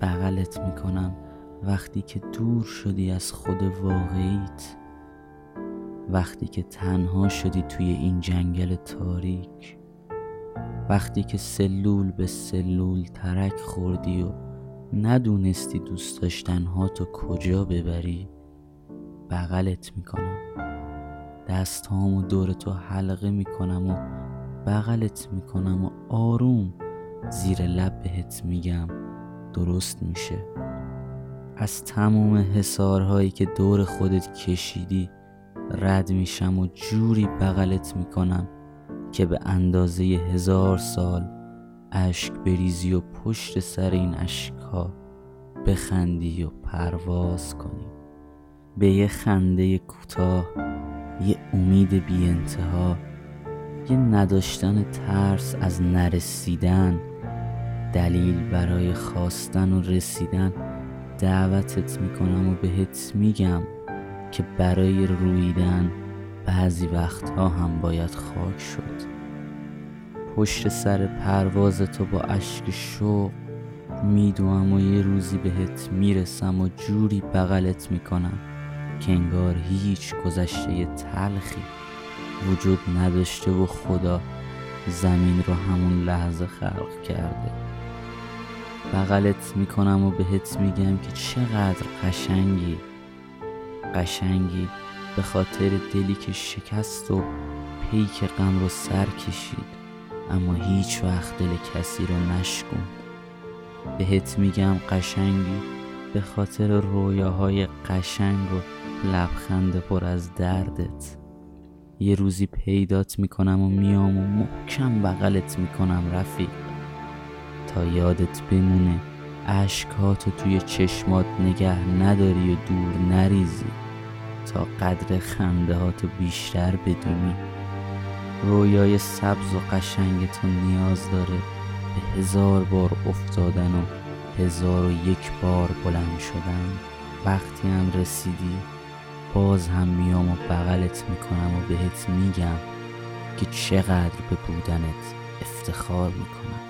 بغلت می‌کنم وقتی که دور شدی از خود واقعیت وقتی که تنها شدی توی این جنگل تاریک وقتی که سلول به سلول ترک خوردی و ندونستی دوست داشتن ها تو کجا ببری بغلت می‌کنم. دستهامو دور تو حلقه می‌کنم و بغلت می‌کنم و آروم زیر لب بهت میگم. درست میشه. از تموم حسارهایی که دور خودت کشیدی رد میشم و جوری بغلت می‌کنم که به اندازه هزار سال اشک بریزی و پشت سر این اشکها بخندی و پرواز کنی. به یه خنده کوتاه یه امید بی انتها یه نداشتن ترس از نرسیدن دلیل برای خواستن و رسیدن دعوتت می‌کنم و بهت میگم که برای رویدن بعضی وقتها هم باید خاک شد. پشت سر پرواز تو با اشک شوق میدوم و یه روزی بهت می‌رسم و جوری بغلت می‌کنم که انگار هیچ گذشته تلخی وجود نداشته و خدا زمین رو همون لحظه خلق کرده. بغلت می‌کنم و بهت میگم که چقدر قشنگی. قشنگی به خاطر دلی که شکست و پیک غم رو سر کشید. اما هیچ وقت دل کسی رو نشکن. بهت میگم قشنگی به خاطر رویاهای قشنگ و لبخند پر از دردت. یه روزی پیدات می‌کنم و میام و محکم بغلت می‌کنم رفیق. تا یادت بمونه. عشقاتو توی چشمات نگه نداری و دور نریزی. تا قدر خنده هاتو بیشتر بدونی. رویای سبز و قشنگتون نیاز داره به هزار بار افتادن و هزار و یک بار بلند شدن. وقتی هم رسیدی باز هم میام و بغلت می‌کنم و بهت میگم که چقدر به بودنت افتخار می‌کنم.